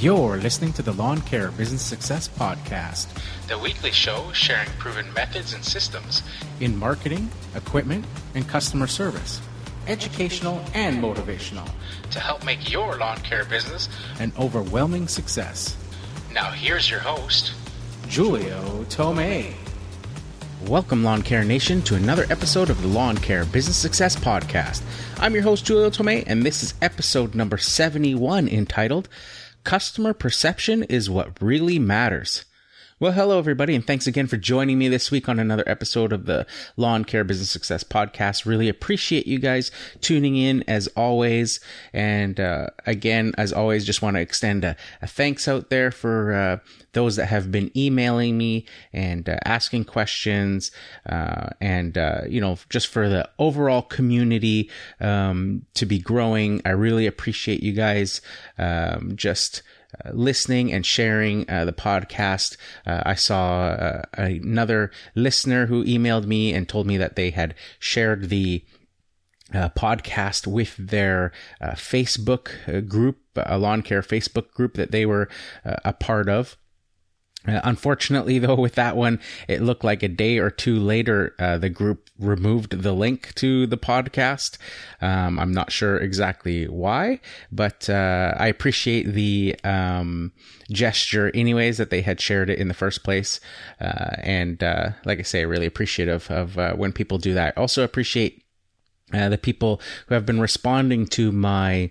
You're listening to the Lawn Care Business Success Podcast, the weekly show sharing proven methods and systems in marketing, equipment, and customer service, educational and motivational, to help make your lawn care business an overwhelming success. Now, here's your host, Julio Tomei. Welcome, Lawn Care Nation, to another episode of the Lawn Care Business Success Podcast. I'm your host, Julio Tomei, and this is episode number 71 entitled Customer Perception is What Really Matters. Well, hello, everybody, and thanks again for joining me this week on another episode of the Lawn Care Business Success Podcast. Really appreciate you guys tuning in as always. And uh, again, as always, just want to extend a, a, thanks out there for uh, those that have been emailing me and uh, asking questions, uh, and uh, you know, just for the overall community um, to be growing. I really appreciate you guys. Um, just listening and sharing uh, the podcast. Uh, I saw uh, another listener who emailed me and told me that they had shared the uh, podcast with their Facebook group, a lawn care Facebook group that they were a part of. Uh, unfortunately, though, with that one, it looked like a day or two later, uh, the group removed the link to the podcast. Um, I'm not sure exactly why, but uh, I appreciate the um, gesture, anyways, that they had shared it in the first place. Uh, and uh, like I say, really appreciative of uh, when people do that. Also appreciate the people who have been responding to my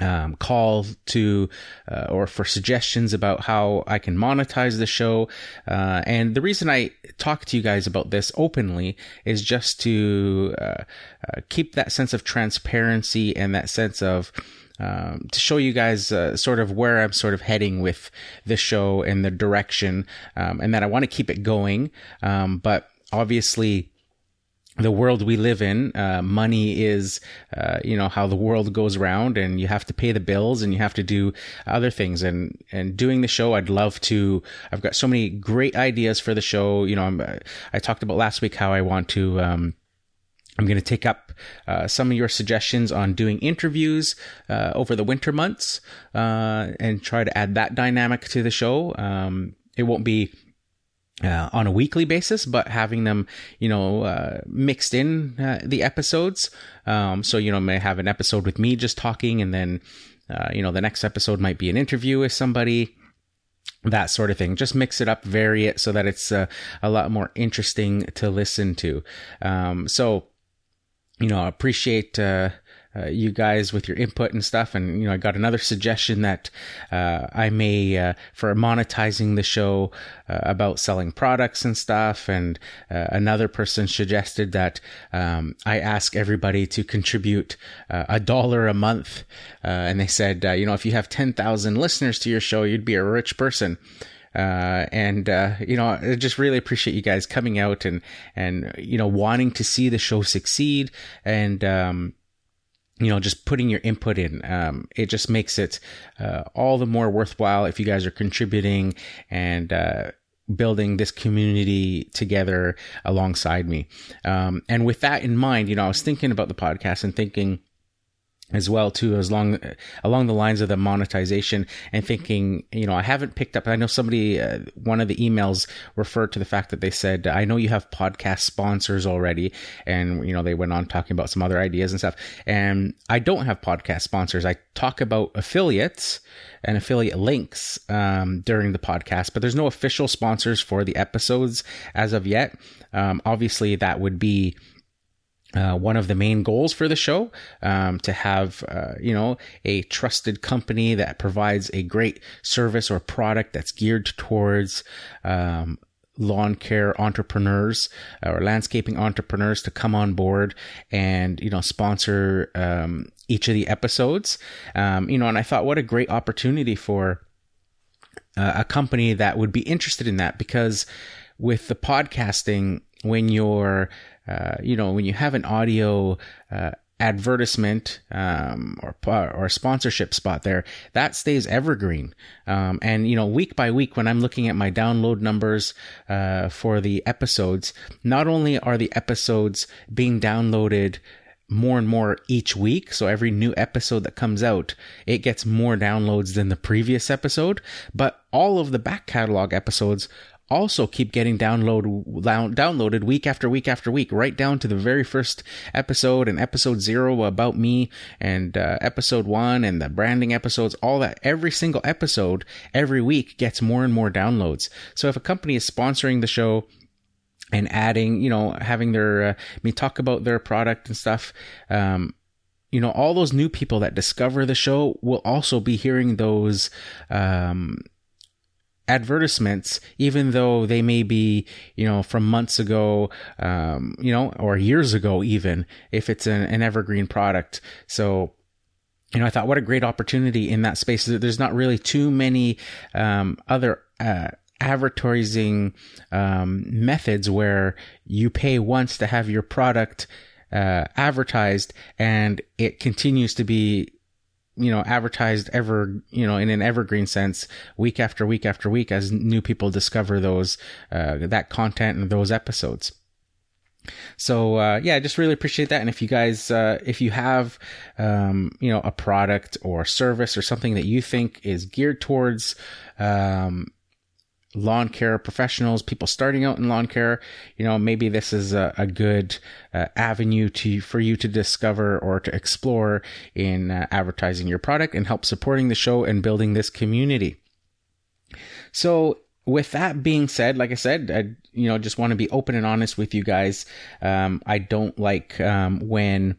um, call to uh, or for suggestions about how I can monetize the show. Uh, and the reason I talk to you guys about this openly is just to uh, uh keep that sense of transparency and that sense of um, to show you guys uh, sort of where I'm sort of heading with the show and the direction, um, and that I want to keep it going. Um, but obviously, the world we live in, uh, money is, uh, you know, how the world goes around and you have to pay the bills and you have to do other things. And, and doing the show, I'd love to, I've got so many great ideas for the show. You know, I'm, I talked about last week how I want to, um, I'm going to take up uh, some of your suggestions on doing interviews uh, over the winter months uh, and try to add that dynamic to the show. Um, it won't be uh, on a weekly basis, but having them, you know, uh, mixed in uh, the episodes. Um, so, you know, may have an episode with me just talking, and then, uh, you know, the next episode might be an interview with somebody, that sort of thing. Just mix it up, vary it so that it's uh, a lot more interesting to listen to. Um, so, you know, appreciate uh, uh, you guys with your input and stuff. And, you know, I got another suggestion that uh, I may, uh, for monetizing the show uh, about selling products and stuff. And uh, another person suggested that um, I ask everybody to contribute a dollar a month. and they said, you know, if you have 10,000 listeners to your show, you'd be a rich person. Uh, and uh, you know, I just really appreciate you guys coming out and and you know wanting to see the show succeed and um, you know, just putting your input in. Um, it just makes it uh, all the more worthwhile if you guys are contributing and uh, building this community together alongside me. Um, and with that in mind, you know, I was thinking about the podcast and thinking as well too as long along the lines of the monetization and thinking you know i haven't picked up i know somebody uh, one of the emails referred to the fact that they said i know you have podcast sponsors already and you know they went on talking about some other ideas and stuff. And i don't have podcast sponsors. I talk about affiliates and affiliate links um, during the podcast but there's no official sponsors for the episodes as of yet. Um, obviously that would be uh, one of the main goals for the show um, to have uh, you know a trusted company that provides a great service or product that's geared towards um, lawn care entrepreneurs or landscaping entrepreneurs to come on board and you know sponsor um, each of the episodes. Um, you know and i thought what a great opportunity for uh, a company that would be interested in that because with the podcasting when you're uh, you know, when you have an audio uh, advertisement um, or or sponsorship spot there, that stays evergreen. Um, and you know, week by week, when I'm looking at my download numbers uh, for the episodes, not only are the episodes being downloaded more and more each week. So every new episode that comes out, it gets more downloads than the previous episode. But all of the back catalog episodes also keep getting download, downloaded week after week after week, right down to the very first episode and episode zero about me and uh, episode one and the branding episodes, all that. Every single episode every week gets more and more downloads. So if a company is sponsoring the show, and adding, you know, having their, uh, me talk about their product and stuff, um, you know, all those new people that discover the show will also be hearing those, um, advertisements, even though they may be, you know, from months ago, um, you know, or years ago, even if it's an, an evergreen product. So, you know, I thought what a great opportunity in that space. There's not really too many um, other uh, advertising um, methods where you pay once to have your product uh, advertised and it continues to be you know advertised ever you know in an evergreen sense week after week after week as new people discover those uh, that content and those episodes so uh, yeah, I just really appreciate that. And if you guys, uh, if you have, um, you know, a product or service or something that you think is geared towards, um, lawn care professionals, people starting out in lawn care, you know, maybe this is a, a good uh, avenue to for you to discover or to explore in uh, advertising your product and help supporting the show and building this community. So, with that being said, like I said, I you know just want to be open and honest with you guys. Um, I don't like um, when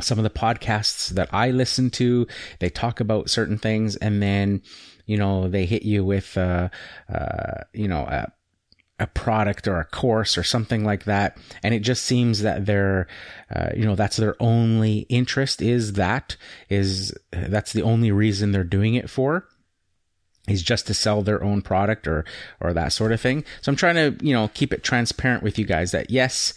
some of the podcasts that I listen to, they talk about certain things and then you know, they hit you with, uh, uh, you know, a, a product or a course or something like that. And it just seems that they're, uh, you know, that's their only interest is that is, that's the only reason they're doing it for is just to sell their own product or, or that sort of thing. So I'm trying to, you know, keep it transparent with you guys that yes,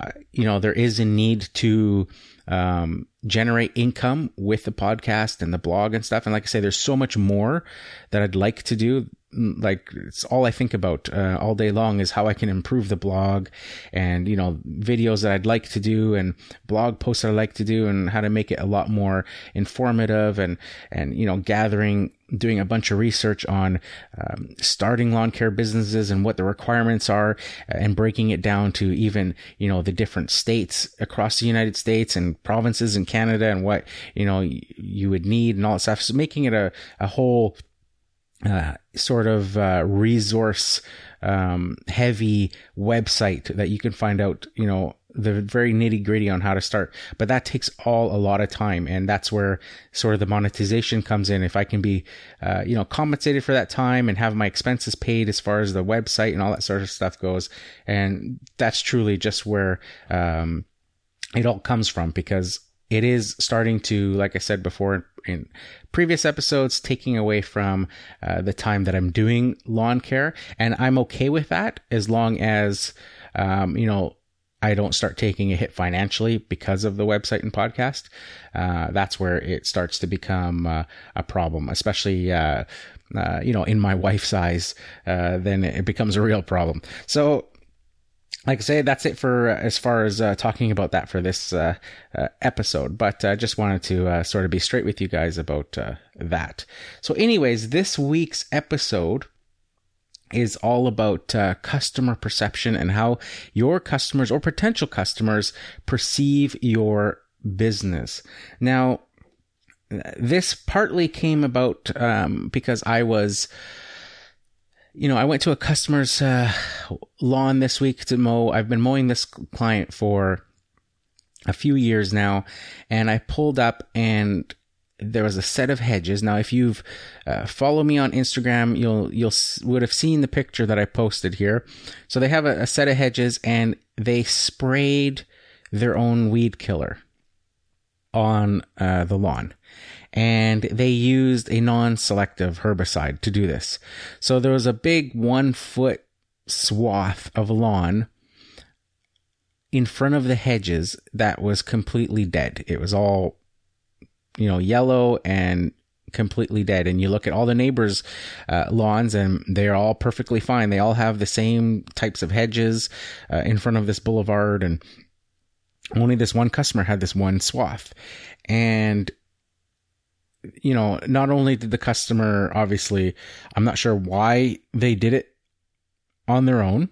uh, you know, there is a need to, um, generate income with the podcast and the blog and stuff. And like I say, there's so much more that I'd like to do. Like it's all I think about uh, all day long is how I can improve the blog and, you know, videos that I'd like to do and blog posts that I like to do and how to make it a lot more informative and, and, you know, gathering doing a bunch of research on um, starting lawn care businesses and what the requirements are and breaking it down to even you know the different states across the united states and provinces in canada and what you know you would need and all that stuff. So making it a, a whole uh, sort of uh, resource um, heavy website that you can find out you know the very nitty gritty on how to start. But that takes all a lot of time. And that's where sort of the monetization comes in. If I can be, uh, you know, compensated for that time and have my expenses paid as far as the website and all that sort of stuff goes. And that's truly just where, um, it all comes from because it is starting to, like I said before in previous episodes, taking away from uh, the time that I'm doing lawn care. And I'm okay with that as long as, um, you know, I don't start taking a hit financially because of the website and podcast, uh, that's where it starts to become uh, a problem, especially, uh, uh you know, in my wife's eyes, uh, then it becomes a real problem. So, like I say, that's it for uh, as far as talking about that for this episode. But I just wanted to sort of be straight with you guys about that. So, anyways, this week's episode is all about uh, customer perception and how your customers or potential customers perceive your business. Now, this partly came about um, because I was, you know, I went to a customer's uh, lawn this week to mow. I've been mowing this client for a few years now, and I pulled up and there was a set of hedges. Now, if you've uh, followed me on Instagram, you'll you'll would have seen the picture that I posted here. So they have a, a set of hedges, and they sprayed their own weed killer on uh, the lawn, and they used a non-selective herbicide to do this. So there was a big one foot swath of lawn in front of the hedges that was completely dead. It was all you know, yellow and completely dead. And you look at all the neighbors' uh, lawns, and they're all perfectly fine. They all have the same types of hedges uh, in front of this boulevard, and only this one customer had this one swath. And, you know, not only did the customer, obviously, I'm not sure why they did it on their own,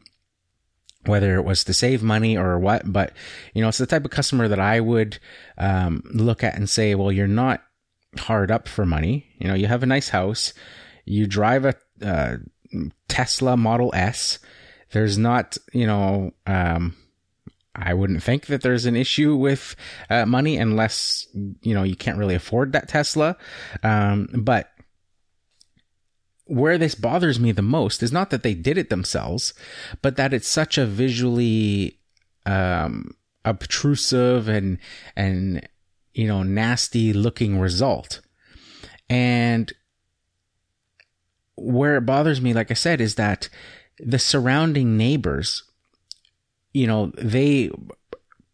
whether it was to save money or what, but, you know, it's the type of customer that I would um, look at and say, well, you're not hard up for money. You know, you have a nice house, you drive a uh, Tesla Model S. There's not, you know, um, I wouldn't think that there's an issue with uh, money unless you know you can't really afford that Tesla. Um, but where this bothers me the most is not that they did it themselves, but that it's such a visually um, obtrusive and and you know nasty looking result. And where it bothers me, like I said, is that the surrounding neighbors you know, they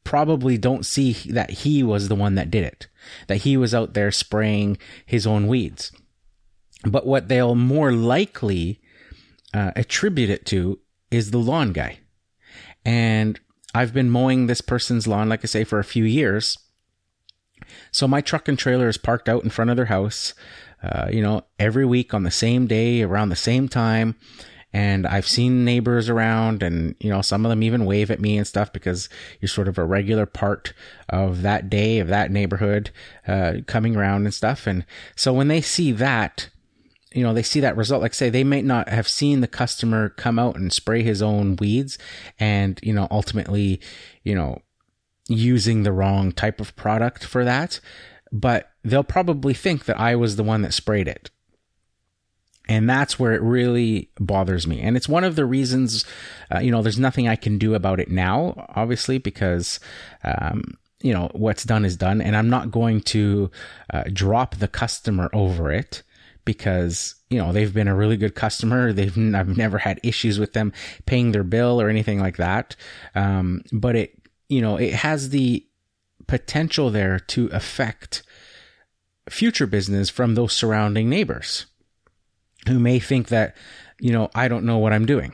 probably don't see that he was the one that did it, that he was out there spraying his own weeds. But what they'll more likely uh, attribute it to is the lawn guy. And I've been mowing this person's lawn, like I say, for a few years. So my truck and trailer is parked out in front of their house, uh, you know, every week on the same day, around the same time and I've seen neighbors around and, you know, some of them even wave at me and stuff because you're sort of a regular part of that day, of that neighborhood, uh, coming around and stuff. And so when they see that, you know, they see that result, like say they may not have seen the customer come out and spray his own weeds and, you know, ultimately, you know, using the wrong type of product for that, but they'll probably think that I was the one that sprayed it and that's where it really bothers me. And it's one of the reasons, uh, you know, there's nothing I can do about it now, obviously, because, um, you know, what's done is done. And I'm not going to uh, drop the customer over it because, you know, they've been a really good customer. They've, I've never had issues with them paying their bill or anything like that. Um, but it, you know, it has the potential there to affect future business from those surrounding neighbors who may think that, you know, I don't know what I'm doing.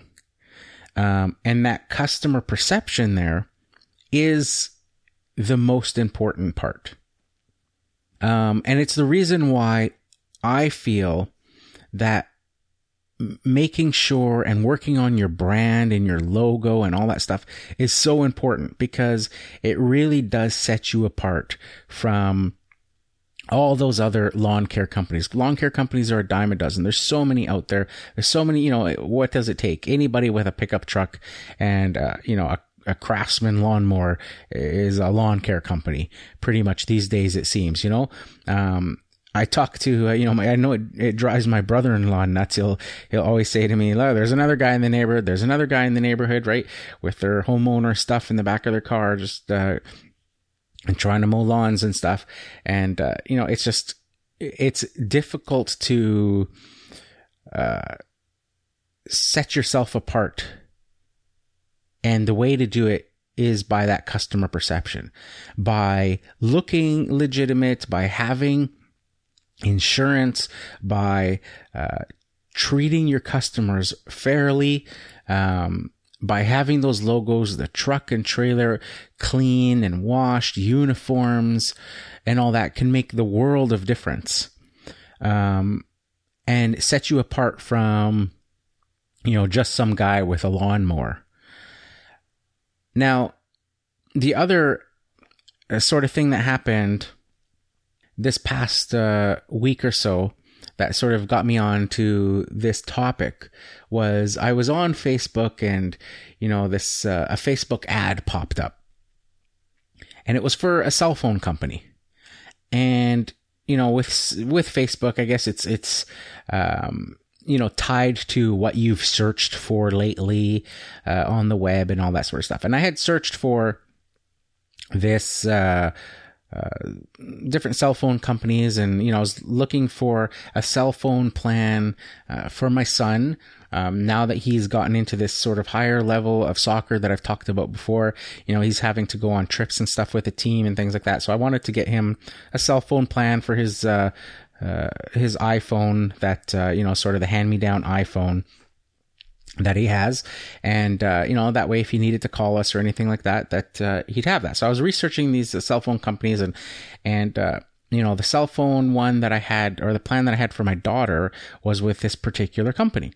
Um, and that customer perception there is the most important part. Um, and it's the reason why I feel that making sure and working on your brand and your logo and all that stuff is so important because it really does set you apart from all those other lawn care companies. Lawn care companies are a dime a dozen. There's so many out there. There's so many, you know, what does it take? Anybody with a pickup truck and, uh, you know, a, a craftsman lawnmower is a lawn care company pretty much these days, it seems, you know? Um, I talk to, uh, you know, my, I know it, it drives my brother-in-law nuts. He'll, he'll always say to me, look, there's another guy in the neighborhood. There's another guy in the neighborhood, right? With their homeowner stuff in the back of their car, just, uh, and trying to mow lawns and stuff. And, uh, you know, it's just, it's difficult to, uh, set yourself apart. And the way to do it is by that customer perception, by looking legitimate, by having insurance, by, uh, treating your customers fairly, um, by having those logos, the truck and trailer clean and washed, uniforms, and all that can make the world of difference. Um, and set you apart from, you know, just some guy with a lawnmower. Now, the other uh, sort of thing that happened this past uh, week or so that sort of got me on to this topic was I was on Facebook and, you know, this, uh, a Facebook ad popped up and it was for a cell phone company. And, you know, with, with Facebook, I guess it's, it's, um, you know, tied to what you've searched for lately, uh, on the web and all that sort of stuff. And I had searched for this, uh, different cell phone companies. And you know I was looking for a cell phone plan uh, for my son. Um, now that he's gotten into this sort of higher level of soccer that I've talked about before you know he's having to go on trips and stuff with the team and things like that. So I wanted to get him a cell phone plan for his uh, uh, his iPhone that uh, you know sort of the hand me down iPhone that he has. And uh, you know that way if he needed to call us or anything like that that uh, he'd have that. So i was researching these uh, cell phone companies and and uh, you know the cell phone one that i had or the plan that i had for my daughter was with this particular company.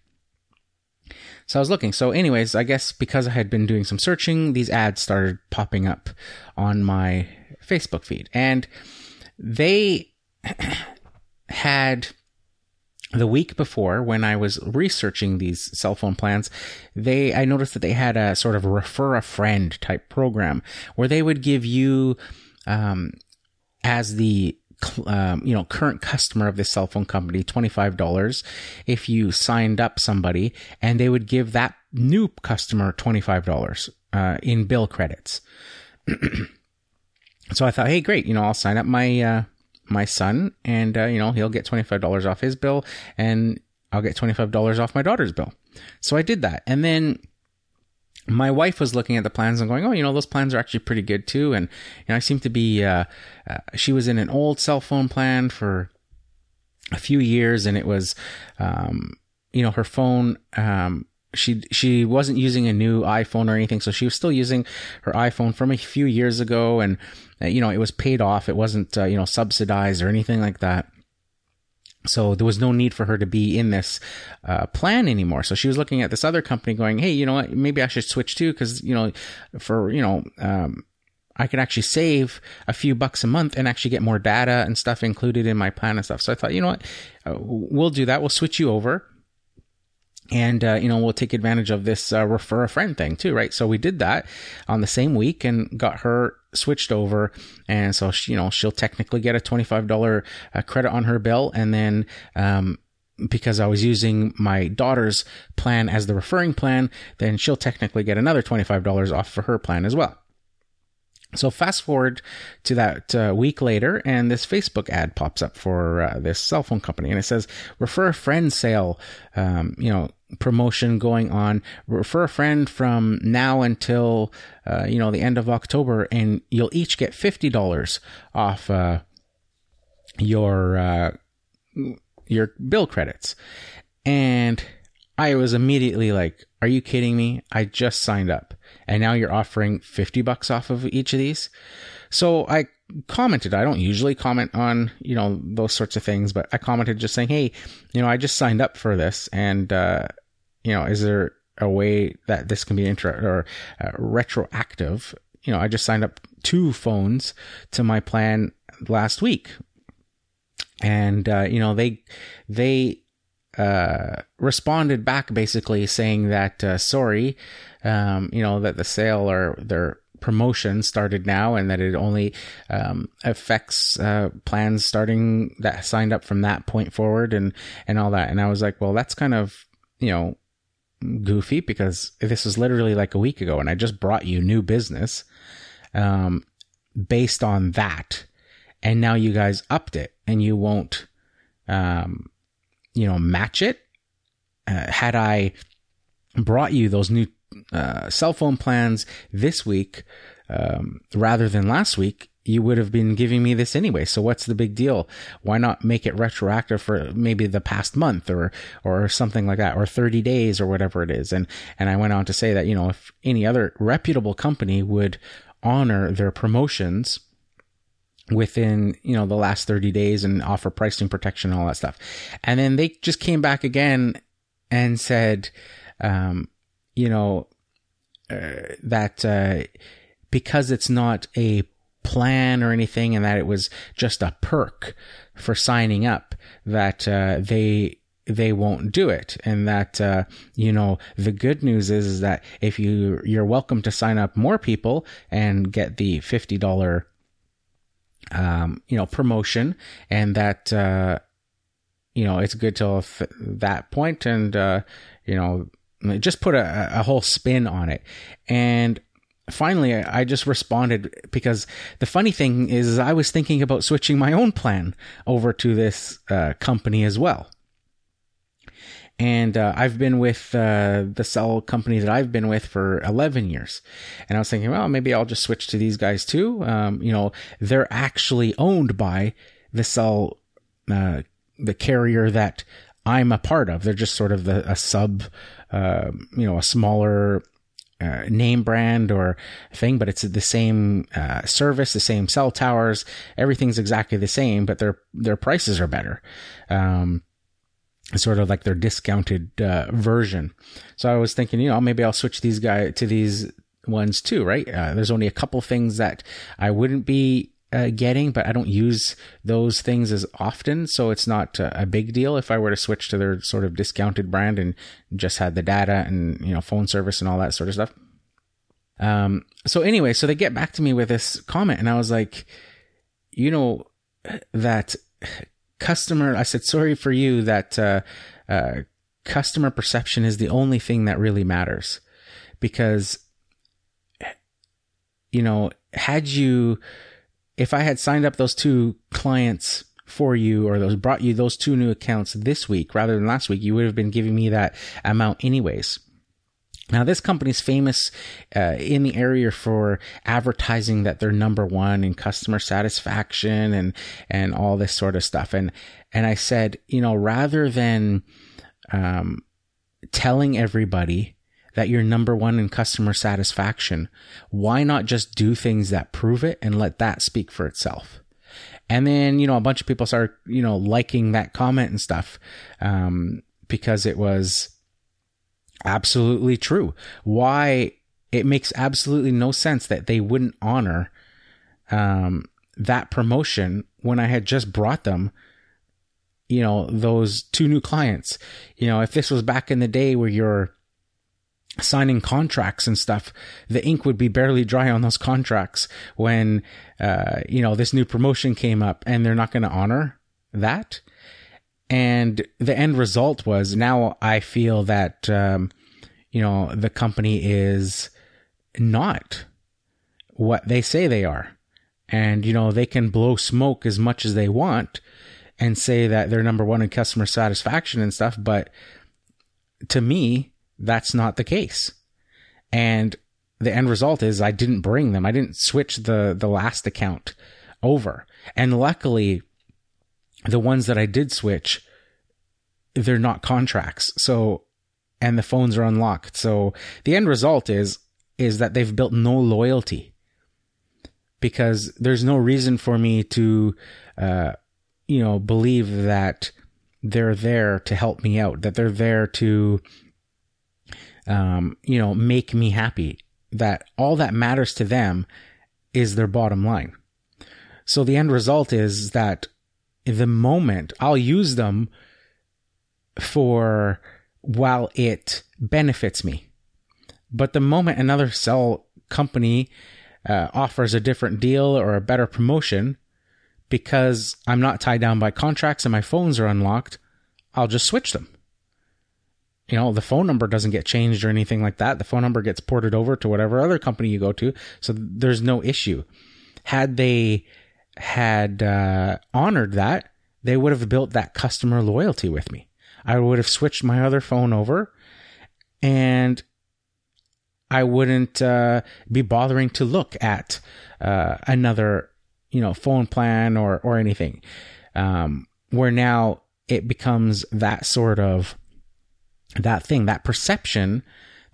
So i was looking. So anyways i guess because i had been doing some searching these ads started popping up on my facebook feed. And they had the week before when I was researching these cell phone plans, they I noticed that they had a sort of refer a friend type program where they would give you um, as the um, you know current customer of this cell phone company $25 if you signed up somebody and they would give that new customer $25 uh, in bill credits. So i thought hey great you know i'll sign up my uh, my son, and uh, you know he'll get twenty five dollars off his bill, and I'll get twenty five dollars off my daughter's bill. So I did that, and then my wife was looking at the plans and going, "Oh, you know, those plans are actually pretty good too." And you know, I seem to be. Uh, uh, she was in an old cell phone plan for a few years, and it was, um, you know, her phone. Um, she she wasn't using a new iPhone or anything, so she was still using her iPhone from a few years ago, and uh, you know, it was paid off. It wasn't, uh, you know, subsidized or anything like that. So there was no need for her to be in this uh, plan anymore. So she was looking at this other company, going, "Hey, you know what? Maybe I should switch too, because you know, for you know, um, I could actually save a few bucks a month and actually get more data and stuff included in my plan and stuff." So I thought, you know what, uh, we'll do that. We'll switch you over and uh, you know we'll take advantage of this uh, refer a friend thing too right? So we did that on the same week and got her switched over. And so she, you know she'll technically get a $25 uh, credit on her bill. And then um, because I was using my daughter's plan as the referring plan, then she'll technically get another $25 off for her plan as well. So fast forward to that uh, week later, and this Facebook ad pops up for uh, this cell phone company, and it says refer a friend sale. Um, you know, promotion going on. Refer a friend from now until uh, you know the end of October, and you'll each get fifty dollars off uh, your uh, your bill credits. And I was immediately like, "Are you kidding me? I just signed up, and now you're offering fifty bucks off of each of these." So I commented. I don't usually comment on, you know, those sorts of things, but I commented just saying, Hey, you know, I just signed up for this and, uh, you know, is there a way that this can be inter or uh, retroactive? You know, I just signed up two phones to my plan last week. And, uh, you know, they, they, uh, responded back basically saying that, uh, sorry, um, you know, that the sale or their promotion started now and that it only um, affects uh, plans starting that signed up from that point forward and and all that. And i was like well that's kind of you know goofy because this was literally like a week ago and i just brought you new business um, based on that. And now you guys upped it and you won't um, you know match it. Uh, had i brought you those new uh, cell phone plans this week um, rather than last week, you would have been giving me this anyway. So what's the big deal? Why not make it retroactive for maybe the past month or or something like that, or 30 days or whatever it is? And and I went on to say that you know if any other reputable company would honor their promotions within you know the last 30 days and offer pricing protection and all that stuff and then they just came back again and said um, you know, uh, that uh, because it's not a plan or anything, and that it was just a perk for signing up, that uh, they they won't do it. And that uh, you know the good news is, is that if you you're welcome to sign up more people and get the $50 um, you know promotion and that uh, you know it's good till that point and uh, you know just put a, a whole spin on it. And finally, I just responded because the funny thing is, I was thinking about switching my own plan over to this uh, company as well. And uh, I've been with uh, the cell company that I've been with for 11 years. And I was thinking, well, maybe I'll just switch to these guys too. Um, you know, they're actually owned by the cell, uh, the carrier that I'm a part of. They're just sort of the, a sub, uh, you know, a smaller uh, name brand or thing, but it's the same uh, service, the same cell towers. Everything's exactly the same, but their their prices are better. Um, sort of like their discounted uh, version. So I was thinking, you know, maybe I'll switch these guys to these ones too, right? Uh, there's only a couple things that I wouldn't be uh, getting, but I don't use those things as often, so it's not uh, a big deal if I were to switch to their sort of discounted brand and just had the data and you know phone service and all that sort of stuff. Um, so anyway, so they get back to me with this comment, and I was like, you know, that customer. I said, sorry for you that uh, uh, customer perception is the only thing that really matters, because you know, had you if I had signed up those two clients for you or those brought you those two new accounts this week rather than last week, you would have been giving me that amount anyways. Now, this company's famous uh, in the area for advertising that they're number one in customer satisfaction and and all this sort of stuff. And and I said, you know, rather than um, telling everybody that you're number one in customer satisfaction, why not just do things that prove it and let that speak for itself? And then, you know, a bunch of people started, you know, liking that comment and stuff, um, because it was absolutely true. Why it makes absolutely no sense that they wouldn't honor, um, that promotion when I had just brought them you know, those two new clients. You know, if this was back in the day where you're signing contracts and stuff, the ink would be barely dry on those contracts when, uh, you know, this new promotion came up and they're not going to honor that. And the end result was now I feel that, um, you know, the company is not what they say they are. And, you know, they can blow smoke as much as they want and say that they're number one in customer satisfaction and stuff. But to me, that's not the case. And the end result is I didn't bring them. I didn't switch the, the last account over. And luckily, the ones that I did switch, they're not contracts. So, and the phones are unlocked. So the end result is, is that they've built no loyalty because there's no reason for me to, uh, you know, believe that they're there to help me out, that they're there to um, you know, make me happy. That all that matters to them is their bottom line. So the end result is that the moment I'll use them for while it benefits me. But the moment another cell company uh, offers a different deal or a better promotion, because I'm not tied down by contracts and my phones are unlocked, I'll just switch them you know, the phone number doesn't get changed or anything like that. The phone number gets ported over to whatever other company you go to. So there's no issue. Had they had uh, honored that, they would have built that customer loyalty with me. I would have switched my other phone over and I wouldn't uh, be bothering to look at uh, another, you know, phone plan or, or anything. Um, where now it becomes that sort of that thing, that perception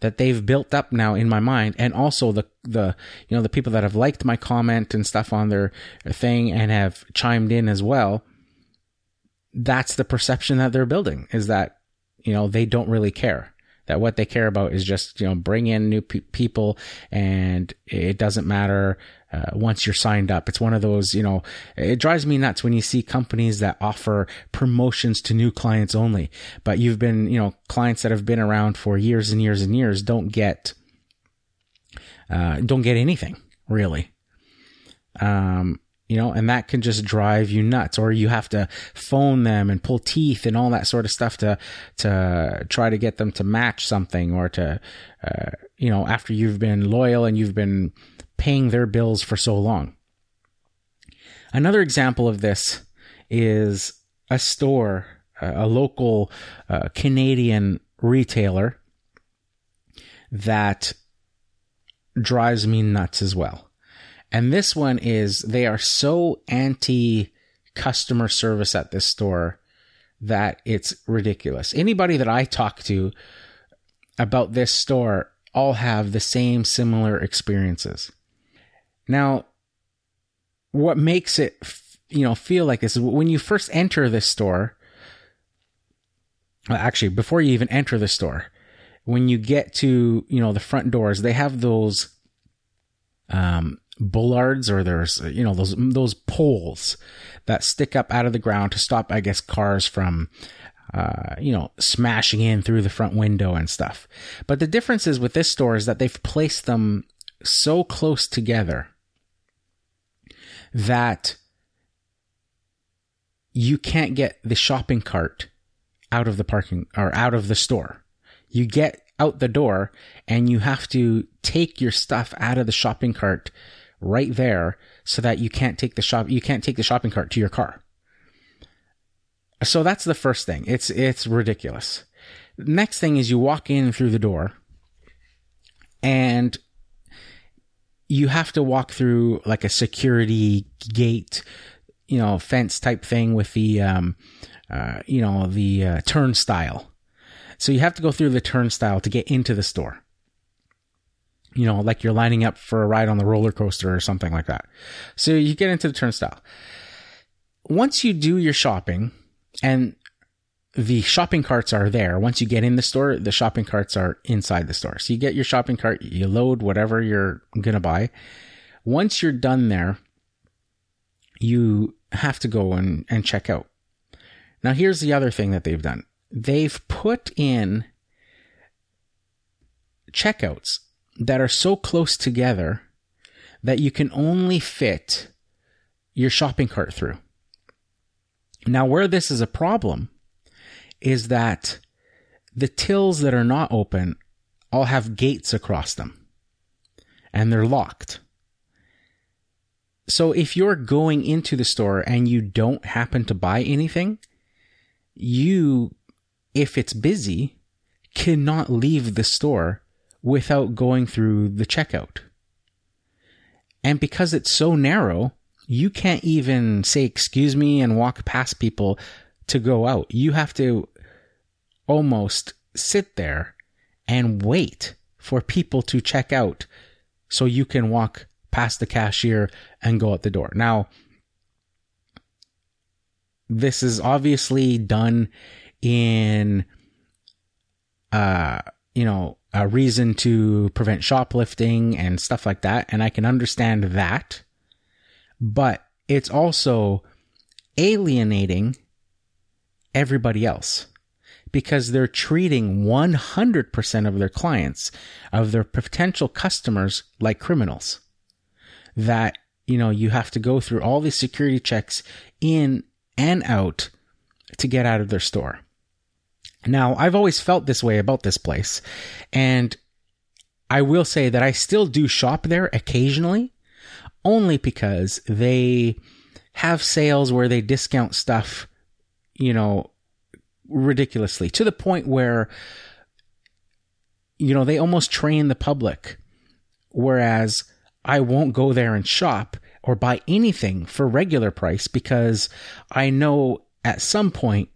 that they've built up now in my mind and also the the you know the people that have liked my comment and stuff on their thing and have chimed in as well that's the perception that they're building is that you know they don't really care that what they care about is just you know bring in new pe- people and it doesn't matter uh, once you're signed up. It's one of those, you know, it drives me nuts when you see companies that offer promotions to new clients only, but you've been, you know, clients that have been around for years and years and years don't get, uh, don't get anything really. Um, you know, and that can just drive you nuts. Or you have to phone them and pull teeth and all that sort of stuff to to try to get them to match something, or to, uh, you know, after you've been loyal and you've been paying their bills for so long. Another example of this is a store, a local uh, Canadian retailer that drives me nuts as well. And this one is they are so anti customer service at this store that it's ridiculous. Anybody that I talk to about this store all have the same similar experiences. Now, what makes it, you know, feel like this is when you first enter this store. Actually, before you even enter the store, when you get to, you know, the front doors, they have those, um, bollards or there's, you know, those, those poles that stick up out of the ground to stop, I guess, cars from, uh, you know, smashing in through the front window and stuff. But the difference is with this store is that they've placed them so close together that you can't get the shopping cart out of the parking or out of the store. You get out the door and you have to take your stuff out of the shopping cart right there so that you can't take the shop you can't take the shopping cart to your car. So that's the first thing. It's it's ridiculous. Next thing is you walk in through the door and you have to walk through like a security gate, you know, fence type thing with the um uh, you know, the uh, turnstile. So you have to go through the turnstile to get into the store you know, like you're lining up for a ride on the roller coaster or something like that. So you get into the turnstile. Once you do your shopping and the shopping carts are there, once you get in the store, the shopping carts are inside the store. So you get your shopping cart, you load whatever you're going to buy. Once you're done there, you have to go and, and check out. Now, here's the other thing that they've done they've put in checkouts that are so close together that you can only fit your shopping cart through. Now, where this is a problem is that the tills that are not open all have gates across them and they're locked. So if you're going into the store and you don't happen to buy anything, you, if it's busy, cannot leave the store without going through the checkout. And because it's so narrow, you can't even say, excuse me, and walk past people to go out. You have to almost sit there and wait for people to check out so you can walk past the cashier and go out the door. Now, this is obviously done in, uh, you know, a reason to prevent shoplifting and stuff like that. And I can understand that. But it's also alienating everybody else because they're treating 100% of their clients, of their potential customers, like criminals. That, you know, you have to go through all these security checks in and out to get out of their store. Now, I've always felt this way about this place, and I will say that I still do shop there occasionally, only because they have sales where they discount stuff, you know, ridiculously to the point where, you know, they almost train the public. Whereas I won't go there and shop or buy anything for regular price because I know at some point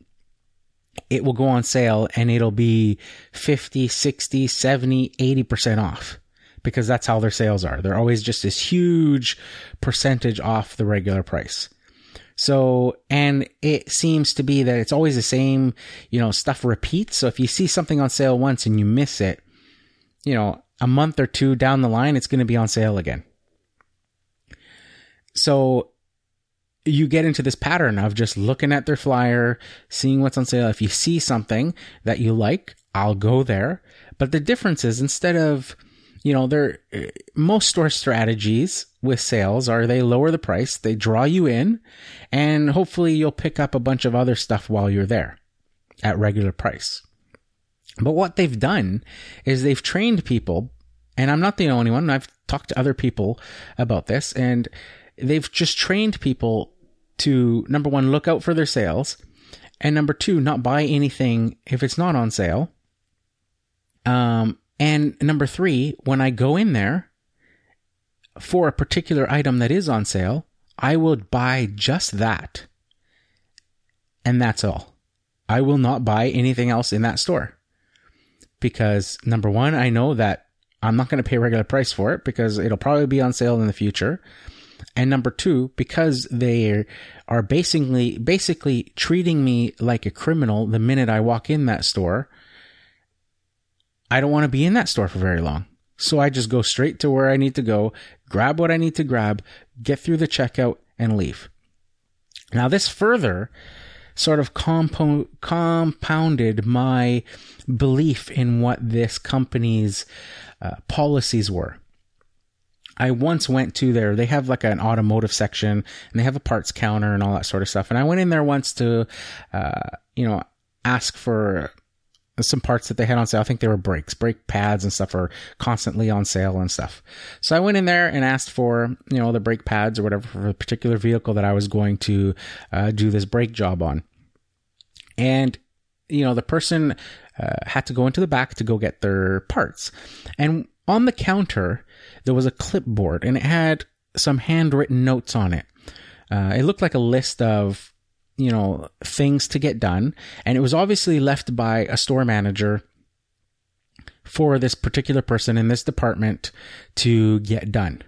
it will go on sale and it'll be 50, 60, 70, 80% off because that's how their sales are. They're always just this huge percentage off the regular price. So, and it seems to be that it's always the same, you know, stuff repeats. So if you see something on sale once and you miss it, you know, a month or two down the line, it's going to be on sale again. So you get into this pattern of just looking at their flyer, seeing what's on sale. If you see something that you like, I'll go there. But the difference is instead of, you know, there, eh, most store strategies with sales are they lower the price, they draw you in, and hopefully you'll pick up a bunch of other stuff while you're there at regular price. But what they've done is they've trained people, and I'm not the only one. I've talked to other people about this, and they've just trained people to number one, look out for their sales, and number two, not buy anything if it's not on sale. Um, and number three, when I go in there for a particular item that is on sale, I will buy just that. And that's all. I will not buy anything else in that store. Because number one, I know that I'm not going to pay regular price for it because it'll probably be on sale in the future. And number two, because they are basically, basically treating me like a criminal the minute I walk in that store, I don't want to be in that store for very long. So I just go straight to where I need to go, grab what I need to grab, get through the checkout and leave. Now this further sort of compo- compounded my belief in what this company's uh, policies were. I once went to there. They have like an automotive section and they have a parts counter and all that sort of stuff. And I went in there once to, uh, you know, ask for some parts that they had on sale. I think they were brakes, brake pads and stuff are constantly on sale and stuff. So I went in there and asked for, you know, the brake pads or whatever for a particular vehicle that I was going to uh, do this brake job on. And, you know, the person uh, had to go into the back to go get their parts. And on the counter, there was a clipboard and it had some handwritten notes on it. Uh, it looked like a list of, you know, things to get done. And it was obviously left by a store manager for this particular person in this department to get done.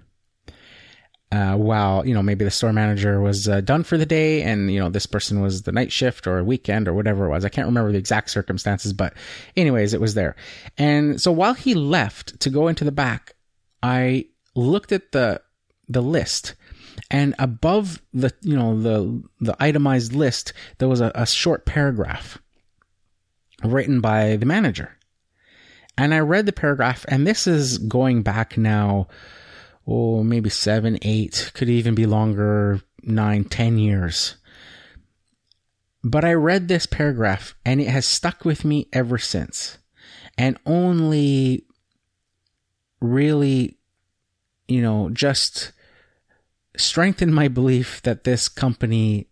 Uh, while, you know, maybe the store manager was uh, done for the day and, you know, this person was the night shift or weekend or whatever it was. I can't remember the exact circumstances, but anyways, it was there. And so while he left to go into the back, I looked at the the list and above the you know the the itemized list there was a, a short paragraph written by the manager. And i read the paragraph and this is going back now oh maybe seven eight could even be longer nine ten years. But i read this paragraph and it has stuck with me ever since. And only really, you know, just strengthened my belief that this company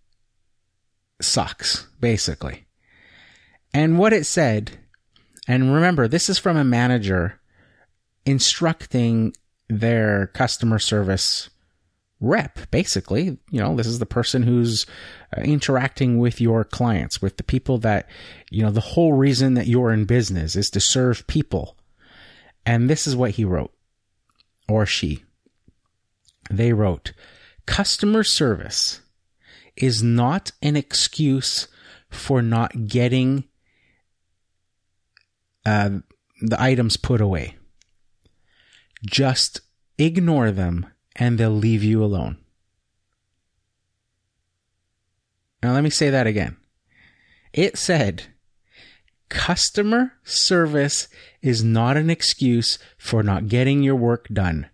sucks, basically. And what it said, and remember, this is from a manager instructing their customer service rep, basically. You know, this is the person who's uh, interacting with your clients, with the people that, you know, the whole reason that you're in business is to serve people. And this is what he wrote, or she. They wrote, customer service is not an excuse for not getting uh, the items put away. Just ignore them and they'll leave you alone. Now, let me say that again. It said, Customer service is not an excuse for not getting your work done.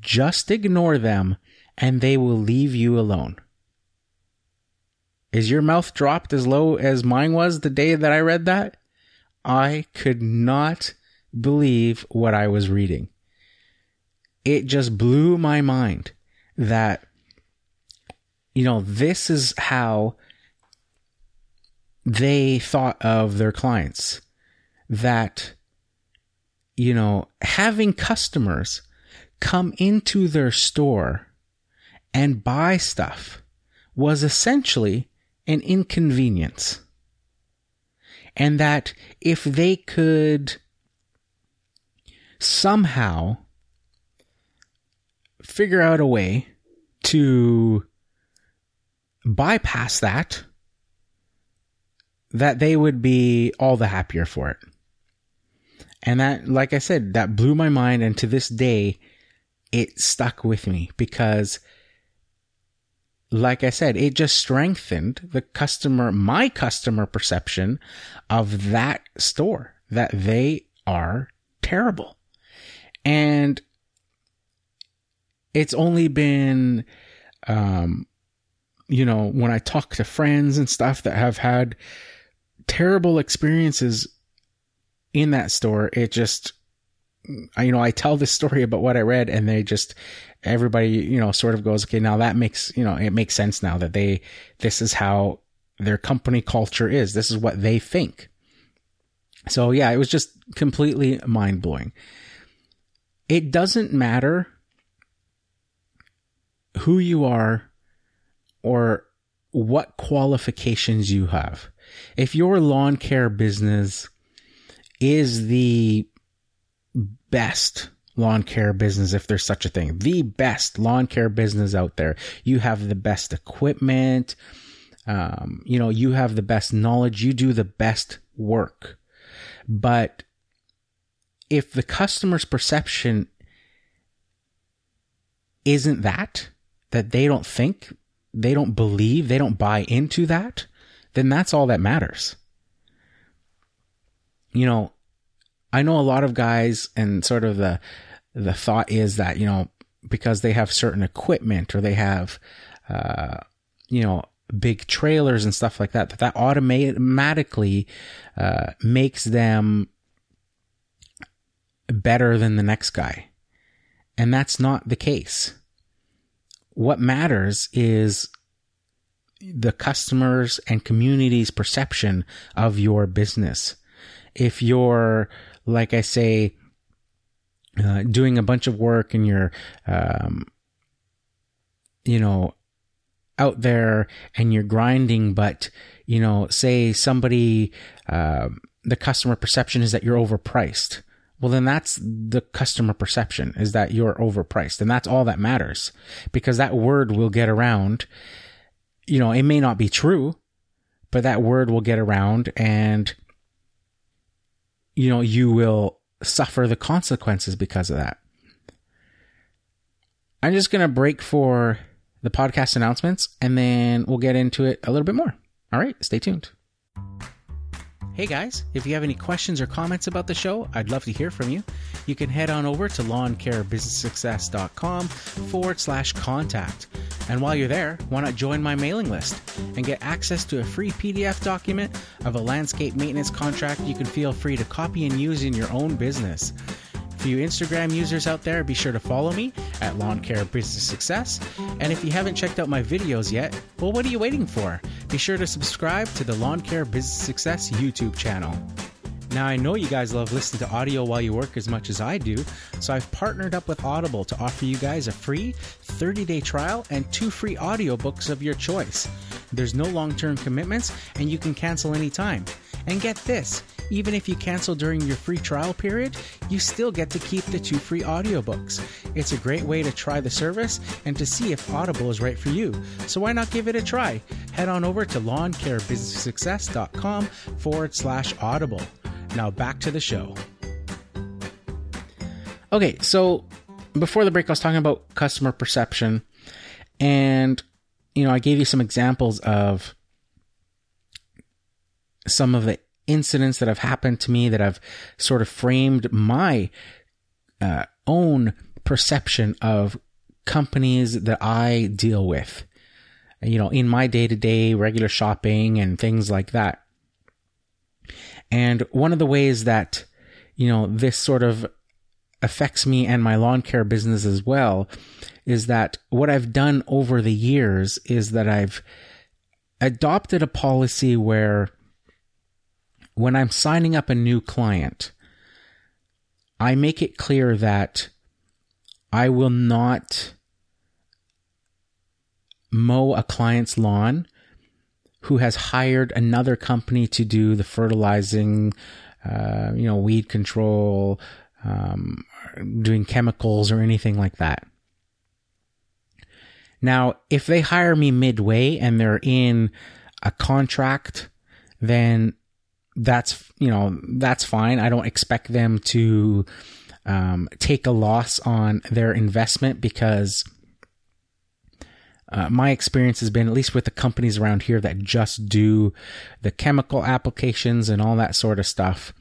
Just ignore them and they will leave you alone. Is your mouth dropped as low as mine was the day that I read that? I could not believe what I was reading. It just blew my mind that, you know, this is how they thought of their clients that you know having customers come into their store and buy stuff was essentially an inconvenience. And that if they could somehow figure out a way to bypass that that they would be all the happier for it. And that, like I said, that blew my mind. And to this day, it stuck with me because, like I said, it just strengthened the customer, my customer perception of that store, that they are terrible. And it's only been, um, you know, when I talk to friends and stuff that have had terrible experiences in that store. It just, you know, I tell this story about what I read and they just, everybody, you know, sort of goes, okay, now that makes, you know, it makes sense now that they, this is how their company culture is. This is what they think. So yeah, it was just completely mind blowing. It doesn't matter who you are or what qualifications you have. If your lawn care business is the best lawn care business, if there's such a thing, the best lawn care business out there, you have the best equipment, um, you know, you have the best knowledge, you do the best work. But if the customer's perception isn't that, that they don't think, they don't believe, they don't buy into that, then that's all that matters. You know, I know a lot of guys and sort of the the thought is that, you know, because they have certain equipment or they have uh, you know, big trailers and stuff like that, that that automatically uh, makes them better than the next guy. And that's not the case. What matters is the customers and community's perception of your business. If you're, like I say, uh, doing a bunch of work and you're, um, you know, out there and you're grinding, but, you know, say somebody, uh, the customer perception is that you're overpriced. Well, then that's the customer perception is that you're overpriced. And that's all that matters because that word will get around. You know, it may not be true, but that word will get around and, you know, you will suffer the consequences because of that. I'm just going to break for the podcast announcements and then we'll get into it a little bit more. All right, stay tuned. Hey guys, if you have any questions or comments about the show, I'd love to hear from you. You can head on over to lawncarebusinesssuccess.com forward slash contact. And while you're there, why not join my mailing list and get access to a free PDF document of a landscape maintenance contract you can feel free to copy and use in your own business. For you Instagram users out there, be sure to follow me at Lawn Care Business Success. And if you haven't checked out my videos yet, well, what are you waiting for? Be sure to subscribe to the Lawn Care Business Success YouTube channel. Now, I know you guys love listening to audio while you work as much as I do, so I've partnered up with Audible to offer you guys a free 30 day trial and two free audiobooks of your choice. There's no long term commitments, and you can cancel anytime. And get this even if you cancel during your free trial period, you still get to keep the two free audiobooks. It's a great way to try the service and to see if Audible is right for you. So why not give it a try? Head on over to lawncarebusinesssuccess.com forward slash audible. Now back to the show. Okay, so before the break, I was talking about customer perception, and you know, I gave you some examples of some of the incidents that have happened to me that have sort of framed my uh, own perception of companies that I deal with, you know, in my day to day regular shopping and things like that. And one of the ways that, you know, this sort of affects me and my lawn care business as well is that what I've done over the years is that I've adopted a policy where when I'm signing up a new client, I make it clear that I will not mow a client's lawn who has hired another company to do the fertilizing, uh, you know, weed control, um, doing chemicals or anything like that. Now, if they hire me midway and they're in a contract, then that's you know that's fine. I don't expect them to um, take a loss on their investment because uh, my experience has been, at least with the companies around here that just do the chemical applications and all that sort of stuff,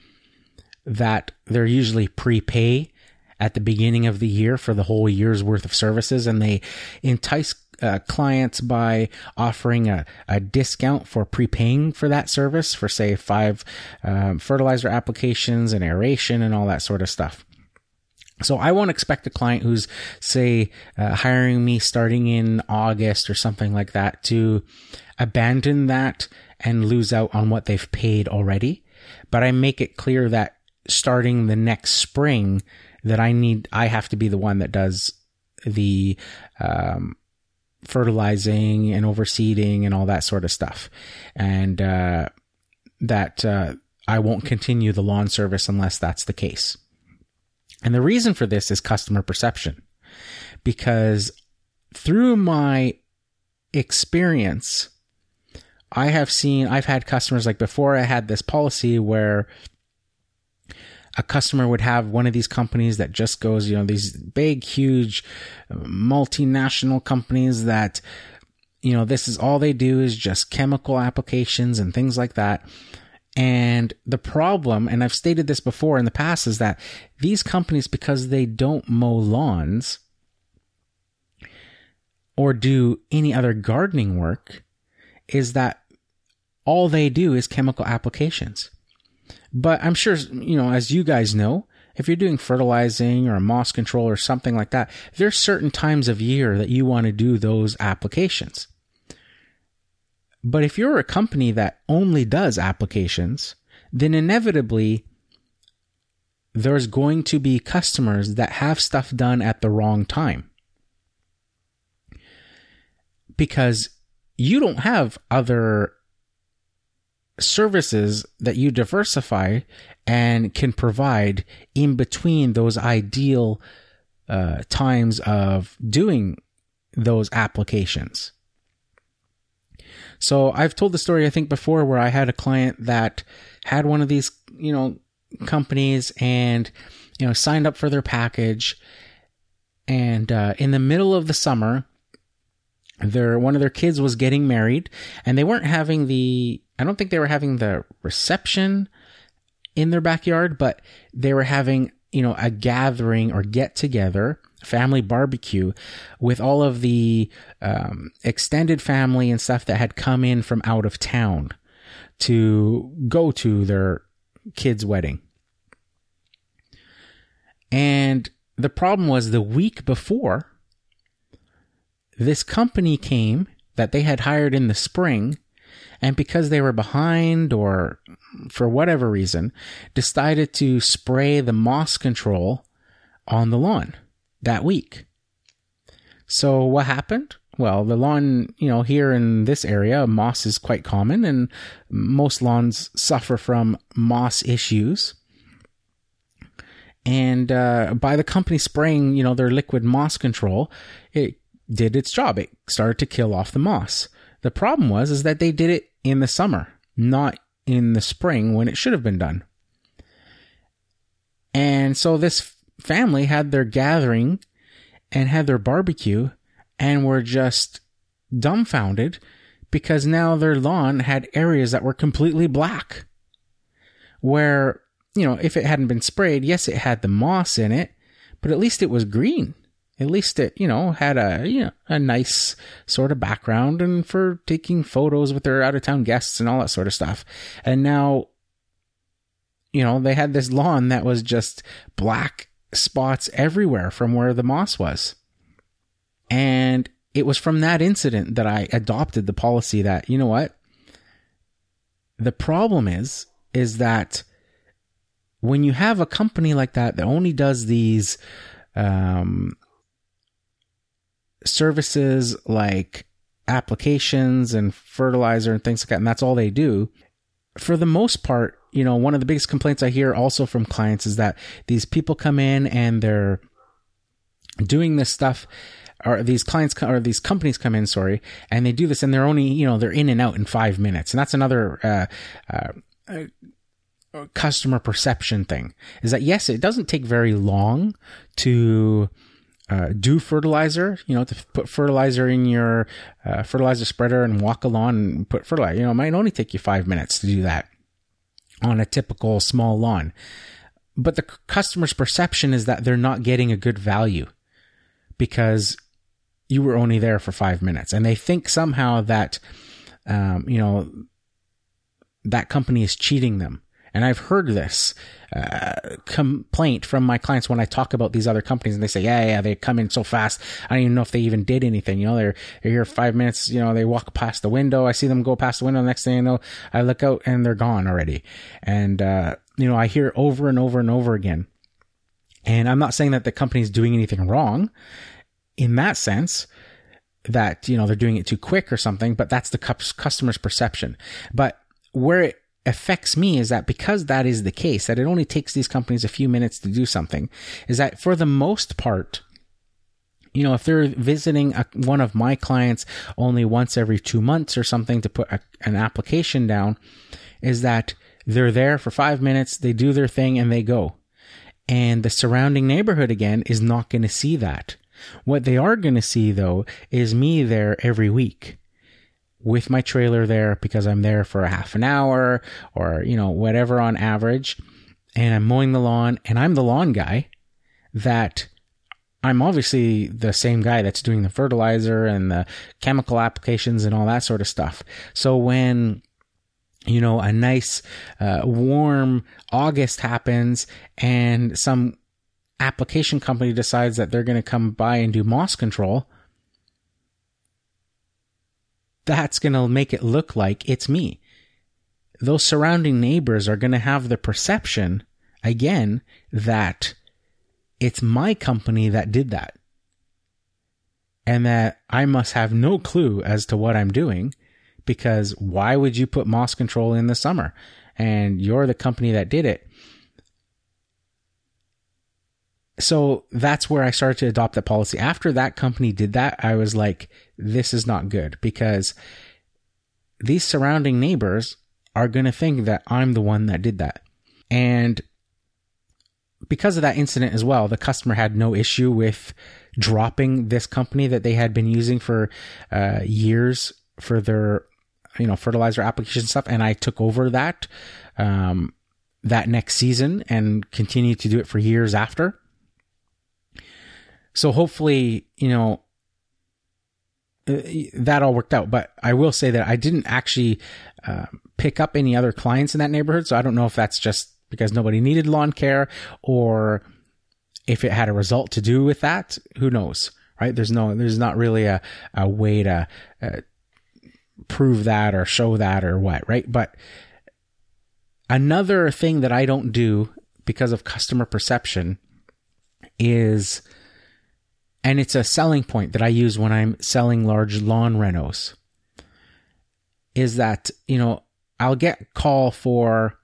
that they're usually prepay at the beginning of the year for the whole year's worth of services and they entice uh, clients by offering a, a discount for prepaying for that service for say five um, fertilizer applications and aeration and all that sort of stuff. So I won't expect a client who's say uh, hiring me starting in August or something like that to abandon that and lose out on what they've paid already. But I make it clear that starting the next spring that I need, I have to be the one that does the, um, fertilizing and overseeding and all that sort of stuff. And, uh, that uh, I won't continue the lawn service unless that's the case. And the reason for this is customer perception. Because through my experience, I have seen, I've had customers like before I had this policy where a customer would have one of these companies that just goes, you know, these big, huge multinational companies that, you know, this is all they do is just chemical applications and things like that. And the problem, and I've stated this before in the past, is that these companies, because they don't mow lawns or do any other gardening work, is that all they do is chemical applications. But I'm sure, you know, as you guys know, if you're doing fertilizing or moss control or something like that, there's certain times of year that you want to do those applications. But if you're a company that only does applications, then inevitably there's going to be customers that have stuff done at the wrong time. Because you don't have other services that you diversify and can provide in between those ideal uh, times of doing those applications. So I've told the story, I think, before where I had a client that had one of these, you know, companies and, you know, signed up for their package. And uh, in the middle of the summer, their one of their kids was getting married, and they weren't having the. I don't think they were having the reception in their backyard, but they were having, you know, a gathering or get together family barbecue with all of the um, extended family and stuff that had come in from out of town to go to their kid's wedding. And the problem was the week before, this company came that they had hired in the spring, and because they were behind or for whatever reason, decided to spray the moss control on the lawn that week. So what happened? Well, the lawn, you know, here in this area, moss is quite common and most lawns suffer from moss issues. And uh, by the company spraying, you know, their liquid moss control, it did its job. It started to kill off the moss. The problem was is that they did it in the summer, not in the spring when it should have been done. And so this family had their gathering and had their barbecue and were just dumbfounded because now their lawn had areas that were completely black. Where, you know, if it hadn't been sprayed, yes, it had the moss in it, but at least it was green. At least it, you know, had a, you know, a nice sort of background and for taking photos with their out of town guests and all that sort of stuff. And now, you know, they had this lawn that was just black spots everywhere from where the moss was. And it was from that incident that I adopted the policy that, you know what? The problem is, is that when you have a company like that that only does these um, services like applications and fertilizer and things like that, and that's all they do, for the most part, you know, one of the biggest complaints I hear also from clients is that these people come in and they're doing this stuff or these clients or these companies come in, sorry, and they do this and they're only, you know, they're in and out in five minutes. And that's another, uh, uh, uh, customer perception thing is that yes, it doesn't take very long to, uh, do fertilizer, you know, to put fertilizer in your uh, fertilizer spreader and walk along and put fertilizer. You know, it might only take you five minutes to do that on a typical small lawn. But the customer's perception is that they're not getting a good value because you were only there for five minutes. And they think somehow that, um, you know, that company is cheating them. And I've heard this uh, complaint from my clients when I talk about these other companies, and they say, "Yeah, yeah, they come in so fast. I don't even know if they even did anything. You know, they're, they're here five minutes. You know, they walk past the window. I see them go past the window. The next thing I know, I look out and they're gone already. And uh, you know, I hear over and over and over again. And I'm not saying that the company's doing anything wrong in that sense that you know they're doing it too quick or something, but that's the customer's perception. But where it affects me is that because that is the case, that it only takes these companies a few minutes to do something, is that for the most part, you know, if they're visiting a, one of my clients only once every two months or something to put a, an application down, is that they're there for five minutes, they do their thing, and they go. And the surrounding neighborhood again is not going to see that. What they are going to see though is me there every week with my trailer there because I'm there for a half an hour or, you know, whatever on average. And I'm mowing the lawn and I'm the lawn guy that I'm obviously the same guy that's doing the fertilizer and the chemical applications and all that sort of stuff. So when you know, a nice, uh, warm August happens and some application company decides that they're going to come by and do moss control, that's going to make it look like it's me. Those surrounding neighbors are going to have the perception, again, that it's my company that did that. And that I must have no clue as to what I'm doing because why would you put moss control in the summer? And you're the company that did it. So that's where I started to adopt that policy. After that company did that, I was like, this is not good because these surrounding neighbors are going to think that I'm the one that did that. And because of that incident as well, the customer had no issue with dropping this company that they had been using for uh, years for their you know, fertilizer application stuff. And I took over that, um, that next season and continued to do it for years after. So hopefully, you know, that all worked out. But I will say that I didn't actually uh, pick up any other clients in that neighborhood. So I don't know if that's just because nobody needed lawn care or if it had a result to do with that. Who knows? Right? There's no, there's not really a, a way to, uh, prove that or show that or what, right? But another thing that I don't do because of customer perception is, and it's a selling point that I use when I'm selling large lawn renos, is that, you know, I'll get call for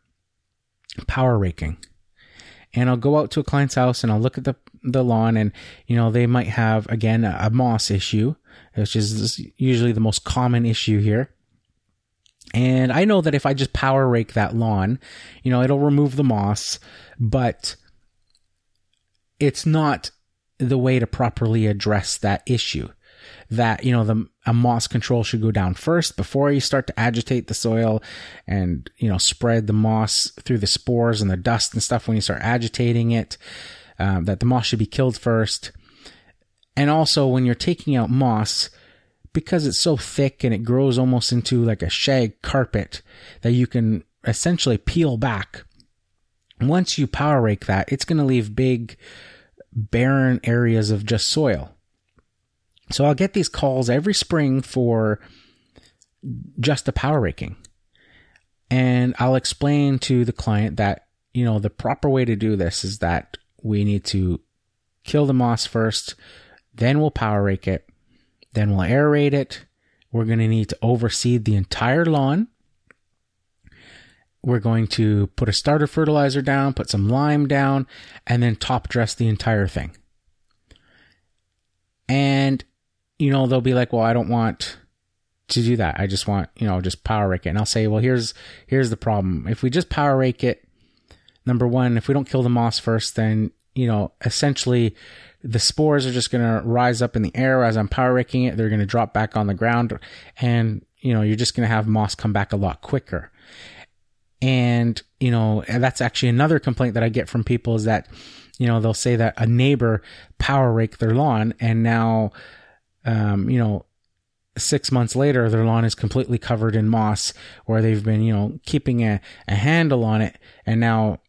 power raking. And I'll go out to a client's house and I'll look at the the lawn and you know they might have again a, a moss issue which is usually the most common issue here. And I know that if I just power rake that lawn, you know, it'll remove the moss, but it's not the way to properly address that issue. That, you know, the a moss control should go down first before you start to agitate the soil and, you know, spread the moss through the spores and the dust and stuff when you start agitating it. Um, that the moss should be killed first. And also when you're taking out moss, because it's so thick and it grows almost into like a shag carpet that you can essentially peel back. Once you power rake that, it's going to leave big barren areas of just soil. So I'll get these calls every spring for just the power raking. And I'll explain to the client that, you know, the proper way to do this is that we need to kill the moss first, then we'll power rake it, then we'll aerate it. We're going to need to overseed the entire lawn. We're going to put a starter fertilizer down, put some lime down, and then top dress the entire thing. And, you know, they'll be like, well, I don't want to do that. I just want, you know, just power rake it. And I'll say, well, here's, here's the problem. If we just power rake it, number one, if we don't kill the moss first, then, you know, essentially the spores are just going to rise up in the air as I'm power raking it. They're going to drop back on the ground and, you know, you're just going to have moss come back a lot quicker. And, you know, that's actually another complaint that I get from people is that, you know, they'll say that a neighbor power raked their lawn and now, um, you know, six months later, their lawn is completely covered in moss or they've been, you know, keeping a, a handle on it. And now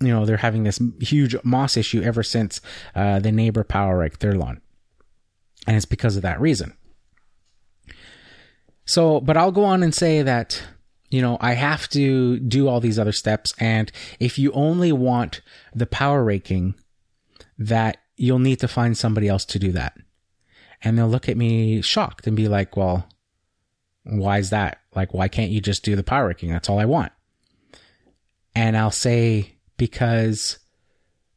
you know, they're having this huge moss issue ever since uh, the neighbor power raked their lawn. And it's because of that reason. So, but I'll go on and say that, you know, I have to do all these other steps. And if you only want the power raking, that you'll need to find somebody else to do that. And they'll look at me shocked and be like, well, why is that? Like, why can't you just do the power raking? That's all I want. And I'll say, because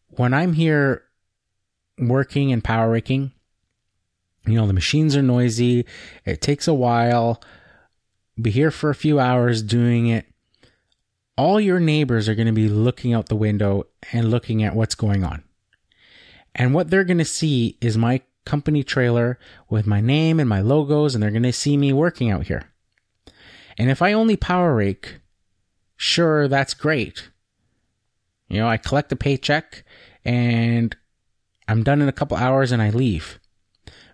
when I'm here working and power raking, you know, the machines are noisy. It takes a while. Be here for a few hours doing it. All your neighbors are going to be looking out the window and looking at what's going on. And what they're going to see is my company trailer with my name and my logos, and they're going to see me working out here. And if I only power rake, sure, that's great. You know, I collect a paycheck and I'm done in a couple hours and I leave.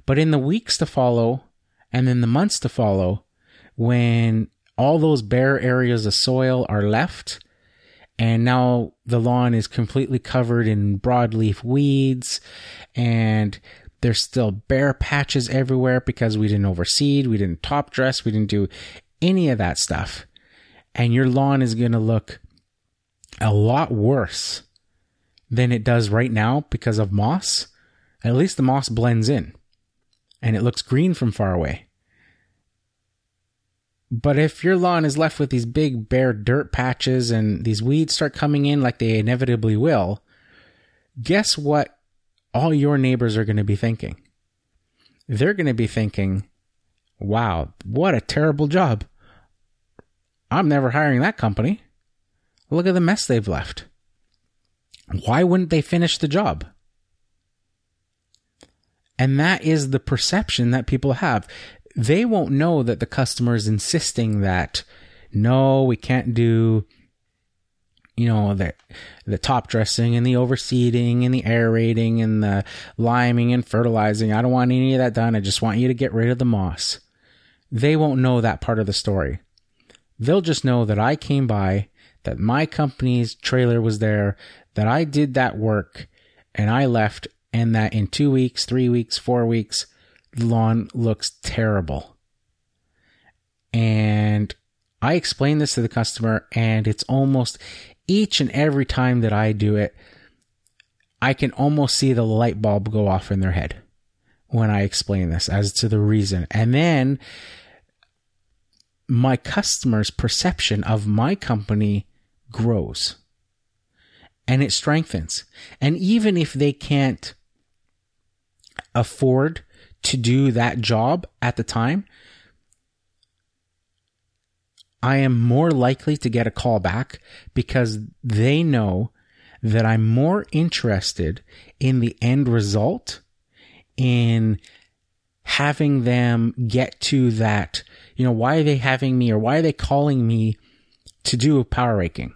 But in the weeks to follow and then the months to follow, when all those bare areas of soil are left and now the lawn is completely covered in broadleaf weeds and there's still bare patches everywhere because we didn't overseed, we didn't top dress, we didn't do any of that stuff. And your lawn is going to look a lot worse than it does right now because of moss. At least the moss blends in and it looks green from far away. But if your lawn is left with these big bare dirt patches and these weeds start coming in like they inevitably will, guess what all your neighbors are going to be thinking? They're going to be thinking, wow, what a terrible job. I'm never hiring that company. Look at the mess they've left. Why wouldn't they finish the job? And that is the perception that people have. They won't know that the customer is insisting that, no, we can't do, you know, the, the top dressing and the overseeding and the aerating and the liming and fertilizing. I don't want any of that done. I just want you to get rid of the moss. They won't know that part of the story. They'll just know that I came by, that my company's trailer was there, that I did that work and I left and that in two weeks, three weeks, four weeks, the lawn looks terrible. And I explain this to the customer, and it's almost each and every time that I do it, I can almost see the light bulb go off in their head when I explain this as to the reason. And then my customer's perception of my company grows and it strengthens. And even if they can't afford to do that job at the time, I am more likely to get a call back because they know that I'm more interested in the end result, in having them get to that, you know, why are they having me or why are they calling me to do power raking?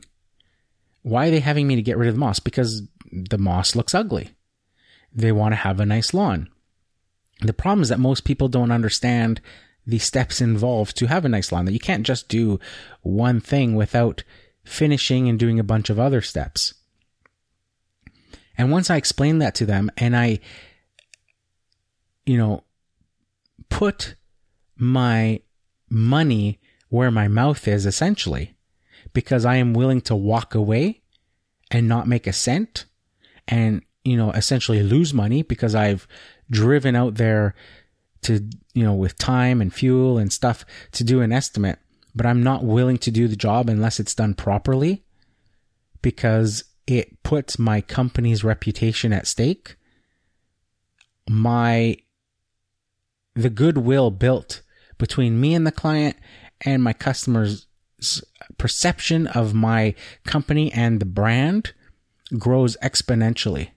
Why are they having me to get rid of the moss? Because the moss looks ugly. They want to have a nice lawn. The problem is that most people don't understand the steps involved to have a nice lawn, that you can't just do one thing without finishing and doing a bunch of other steps. And once I explained that to them and I, you know, put my money where my mouth is essentially, because I am willing to walk away and not make a cent and, you know, essentially lose money because I've driven out there to, you know, with time and fuel and stuff to do an estimate, but I'm not willing to do the job unless it's done properly because it puts my company's reputation at stake. My, the goodwill built between me and the client and my customers perception of my company and the brand grows exponentially.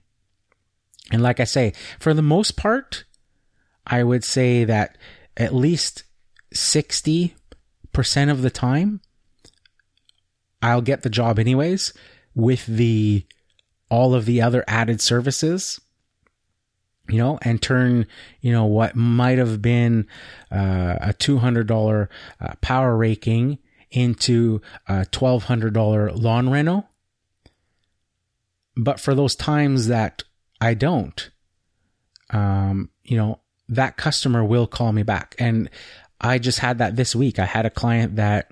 And like I say, for the most part, I would say that at least 60% of the time, I'll get the job anyways with the all of the other added services you know, and turn, you know, what might have been uh, a $200 uh, power raking into a $1,200 lawn rental. But for those times that I don't, um, you know, that customer will call me back. And I just had that this week. I had a client that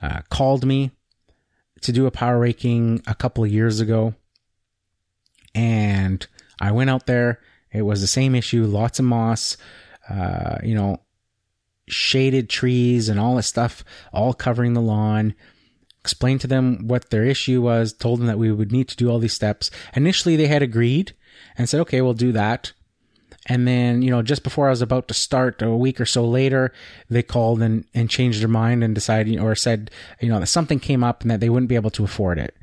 uh, called me to do a power raking a couple of years ago. And I went out there. It was the same issue, lots of moss, uh, you know, shaded trees and all this stuff, all covering the lawn. Explained to them what their issue was, told them that we would need to do all these steps. Initially, they had agreed and said, okay, we'll do that. And then, you know, just before I was about to start a week or so later, they called and, and changed their mind and decided or said, you know, that something came up and that they wouldn't be able to afford it.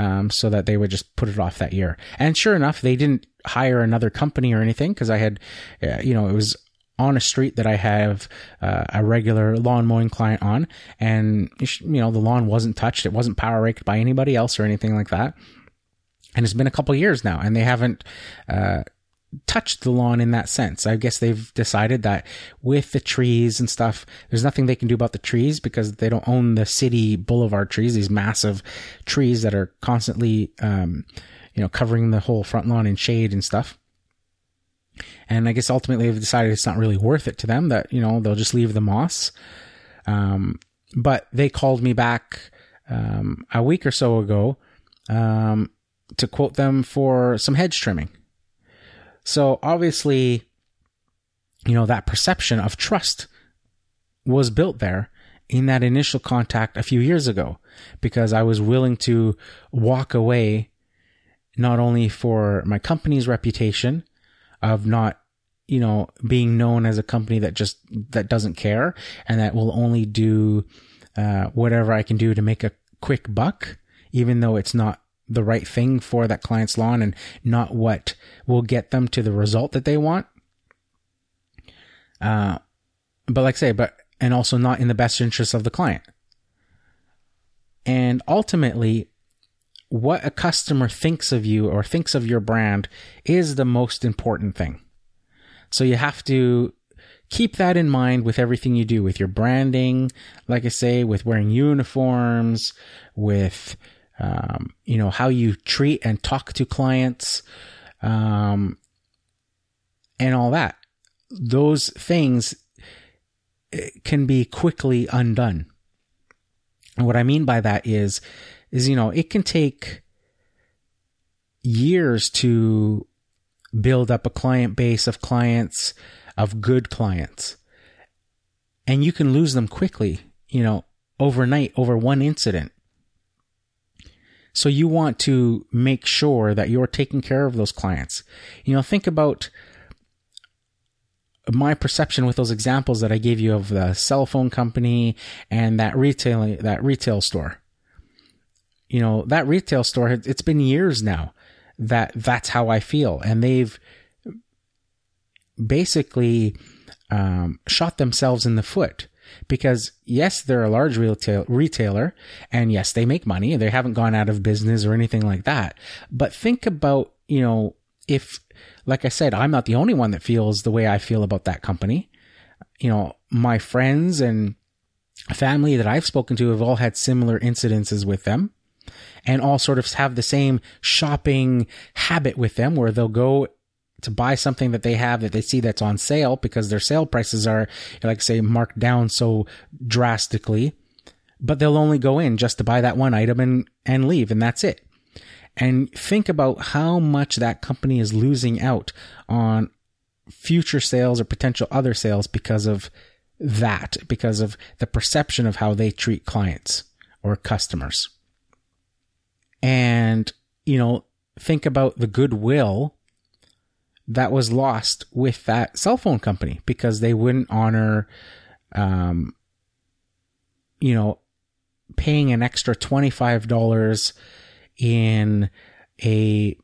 Um, so that they would just put it off that year. And sure enough, they didn't hire another company or anything because I had, uh, you know, it was on a street that I have uh, a regular lawn mowing client on, and you know the lawn wasn't touched, it wasn't power raked by anybody else or anything like that. And it's been a couple years now, and they haven't uh, touched the lawn in that sense. I guess they've decided that with the trees and stuff, there's nothing they can do about the trees because they don't own the city boulevard trees, these massive trees that are constantly, um, you know, covering the whole front lawn in shade and stuff. And I guess ultimately they've decided it's not really worth it to them that, you know, they'll just leave the moss. Um, but they called me back, um, a week or so ago, um, to quote them for some hedge trimming. So obviously, you know, that perception of trust was built there in that initial contact a few years ago because I was willing to walk away not only for my company's reputation of not you know being known as a company that just that doesn't care and that will only do uh, whatever I can do to make a quick buck even though it's not the right thing for that client's lawn and not what will get them to the result that they want. Uh, but like I say, but, and also not in the best interest of the client. And ultimately, what a customer thinks of you or thinks of your brand is the most important thing. So you have to keep that in mind with everything you do, with your branding, like I say, with wearing uniforms, with um, you know, how you treat and talk to clients, um, and all that. Those things eh, can be quickly undone. And what I mean by that is, is, you know, it can take years to build up a client base of clients, of good clients. And you can lose them quickly, you know, overnight over one incident. So you want to make sure that you're taking care of those clients. You know, think about my perception with those examples that I gave you of the cell phone company and that retail that retail store. You know, that retail store it's been years now that that's how I feel and they've basically um, shot themselves in the foot because yes, they're a large retail, retailer and yes, they make money. They haven't gone out of business or anything like that. But think about, you know, if, like I said, I'm not the only one that feels the way I feel about that company. You know, my friends and family that I've spoken to have all had similar incidences with them and all sort of have the same shopping habit with them where they'll go to buy something that they have that they see that's on sale because their sale prices are, like say, marked down so drastically, but they'll only go in just to buy that one item and, and leave, and that's it. And think about how much that company is losing out on future sales or potential other sales because of that, because of the perception of how they treat clients or customers. You know, think about the goodwill that was lost with that cell phone company because they wouldn't honor, um, you know, paying an extra $25 in a,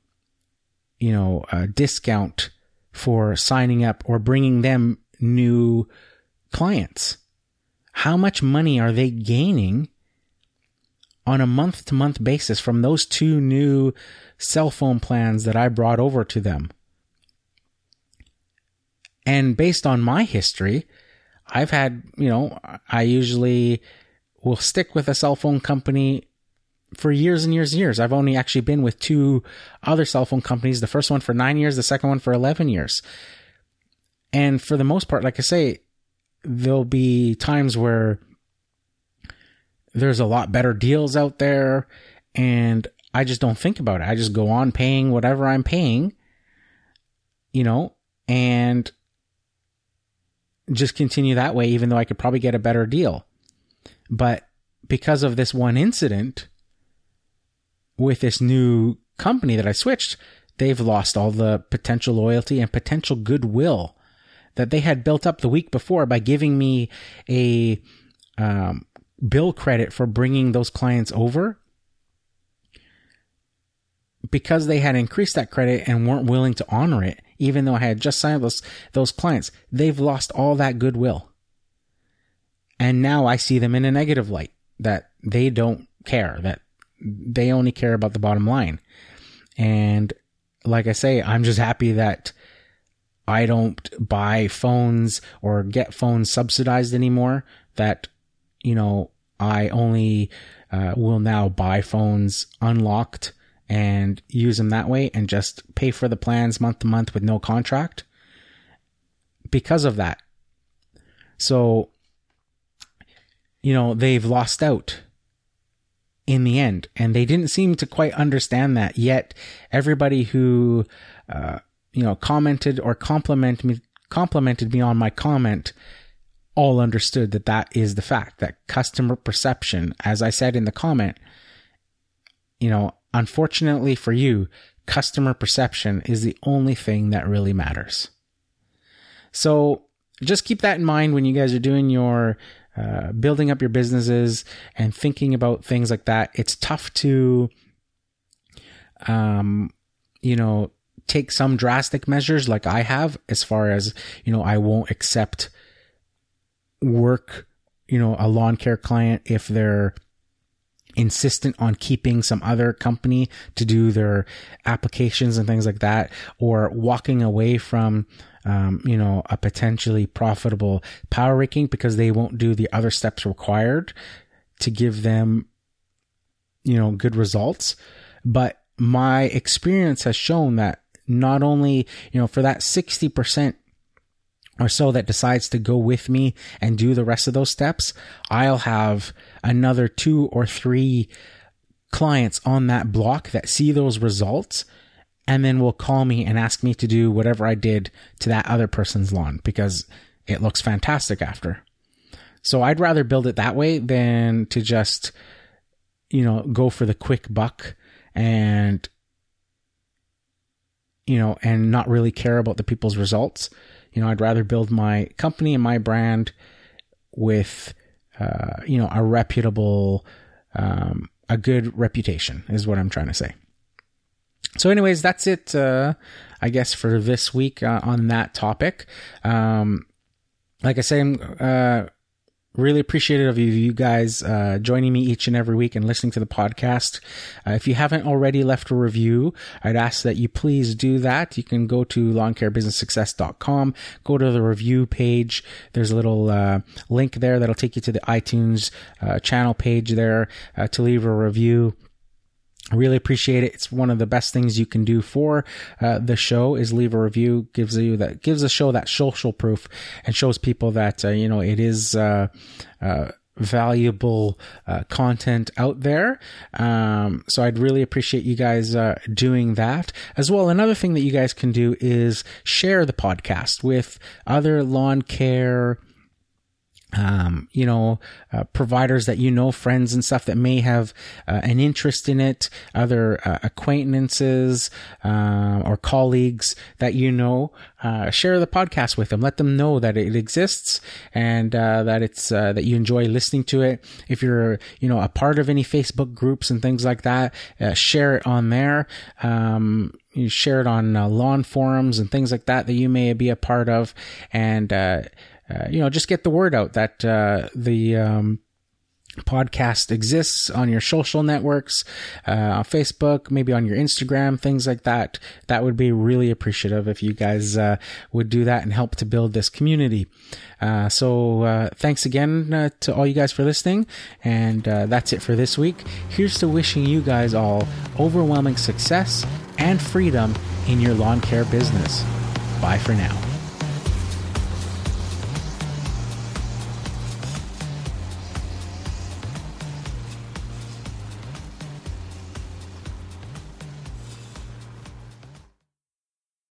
you know, a discount for signing up or bringing them new clients. How much money are they gaining on a month to month basis from those two new cell phone plans that I brought over to them? And based on my history, I've had, you know, I usually will stick with a cell phone company for years and years and years. I've only actually been with two other cell phone companies, the first one for nine years, the second one for 11 years. And for the most part, like I say, there'll be times where there's a lot better deals out there and I just don't think about it. I just go on paying whatever I'm paying, you know, and just continue that way, even though I could probably get a better deal. But because of this one incident with this new company that I switched, they've lost all the potential loyalty and potential goodwill that they had built up the week before by giving me a um, bill credit for bringing those clients over because they had increased that credit and weren't willing to honor it, even though I had just signed those, those clients, they've lost all that goodwill. And now I see them in a negative light that they don't care, that they only care about the bottom line. And like I say, I'm just happy that I don't buy phones or get phones subsidized anymore. That, you know, I only uh, will now buy phones unlocked and use them that way and just pay for the plans month to month with no contract because of that. So, you know, they've lost out in the end and they didn't seem to quite understand that yet everybody who uh, you know commented or complimented me complimented me on my comment all understood that that is the fact that customer perception as i said in the comment you know Unfortunately for you, customer perception is the only thing that really matters. So just keep that in mind when you guys are doing your uh, building up your businesses and thinking about things like that. It's tough to, um, you know, take some drastic measures like I have as far as, you know, I won't accept work, you know, a lawn care client if they're insistent on keeping some other company to do their applications and things like that, or walking away from, um, you know, a potentially profitable power raking because they won't do the other steps required to give them, you know, good results. But my experience has shown that not only, you know, for that 60% or so that decides to go with me and do the rest of those steps, I'll have another two or three clients on that block that see those results and then will call me and ask me to do whatever I did to that other person's lawn because it looks fantastic after. So I'd rather build it that way than to just, you know, go for the quick buck and, you know, and not really care about the people's results. You know, I'd rather build my company and my brand with, uh, you know, a reputable, um, a good reputation is what I'm trying to say. So, anyways, that's it, uh, I guess, for this week uh, on that topic. Um, like I say, I'm uh, Really appreciative of you, guys uh, joining me each and every week and listening to the podcast. Uh, if you haven't already left a review, I'd ask that you please do that. You can go to lawncarebusinesssuccess.com, go to the review page. There's a little uh, link there that'll take you to the iTunes uh, channel page there uh, to leave a review. Really appreciate it. It's one of the best things you can do for uh, the show is leave a review. gives you that gives the show that social proof and shows people that uh, you know it is uh, uh valuable uh, content out there. Um, so I'd really appreciate you guys uh, doing that as well. Another thing that you guys can do is share the podcast with other lawn care um, you know, uh, providers that you know, friends and stuff that may have uh, an interest in it, other uh, acquaintances uh, or colleagues that you know, uh, share the podcast with them. Let them know that it exists and uh, that it's that you enjoy listening to it. If you're, you know, a part of any Facebook groups and things like that, share it on there. Um, you share it on lawn forums and things like that that you may be a part of, and uh, you know, just get the word out that uh, the um, podcast exists on your social networks, uh, on Facebook, maybe on your Instagram, things like that. That would be really appreciative if you guys uh, would do that and help to build this community. Uh, so uh, thanks again uh, to all you guys for listening, and uh, that's it for this week. Here's to wishing you guys all overwhelming success and freedom in your lawn care business. Bye for now.